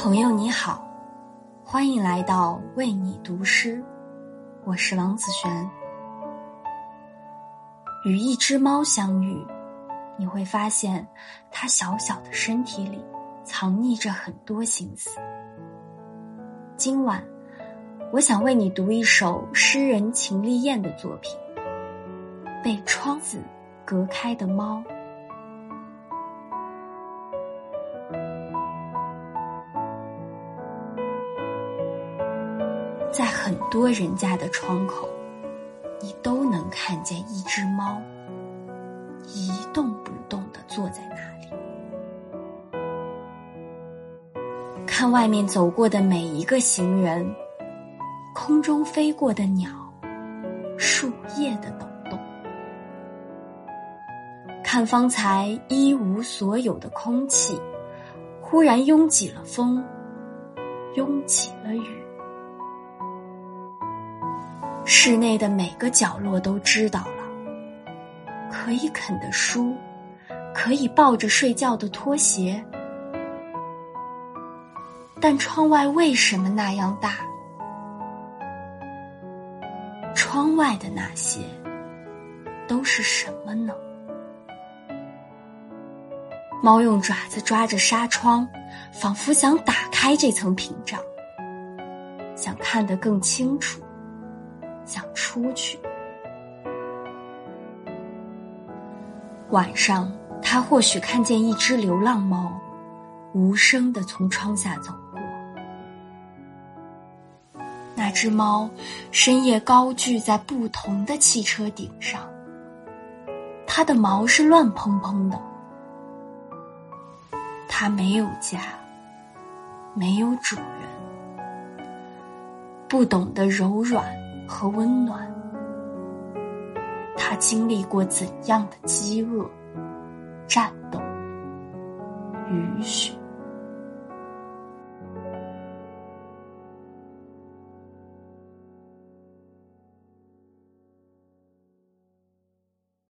朋友你好，欢迎来到为你读诗，我是王子璇。与一只猫相遇，你会发现它小小的身体里藏匿着很多心思。今晚，我想为你读一首诗人秦丽燕的作品《被窗子隔开的猫》。在很多人家的窗口，你都能看见一只猫一动不动的坐在那里，看外面走过的每一个行人，空中飞过的鸟，树叶的抖动，看方才一无所有的空气，忽然拥挤了风，拥挤了雨。室内的每个角落都知道了，可以啃的书，可以抱着睡觉的拖鞋，但窗外为什么那样大？窗外的那些都是什么呢？猫用爪子抓着纱窗，仿佛想打开这层屏障，想看得更清楚。想出去。晚上，他或许看见一只流浪猫，无声的从窗下走过。那只猫深夜高踞在不同的汽车顶上，它的毛是乱蓬蓬的。它没有家，没有主人，不懂得柔软。和温暖，他经历过怎样的饥饿、战斗、雨雪？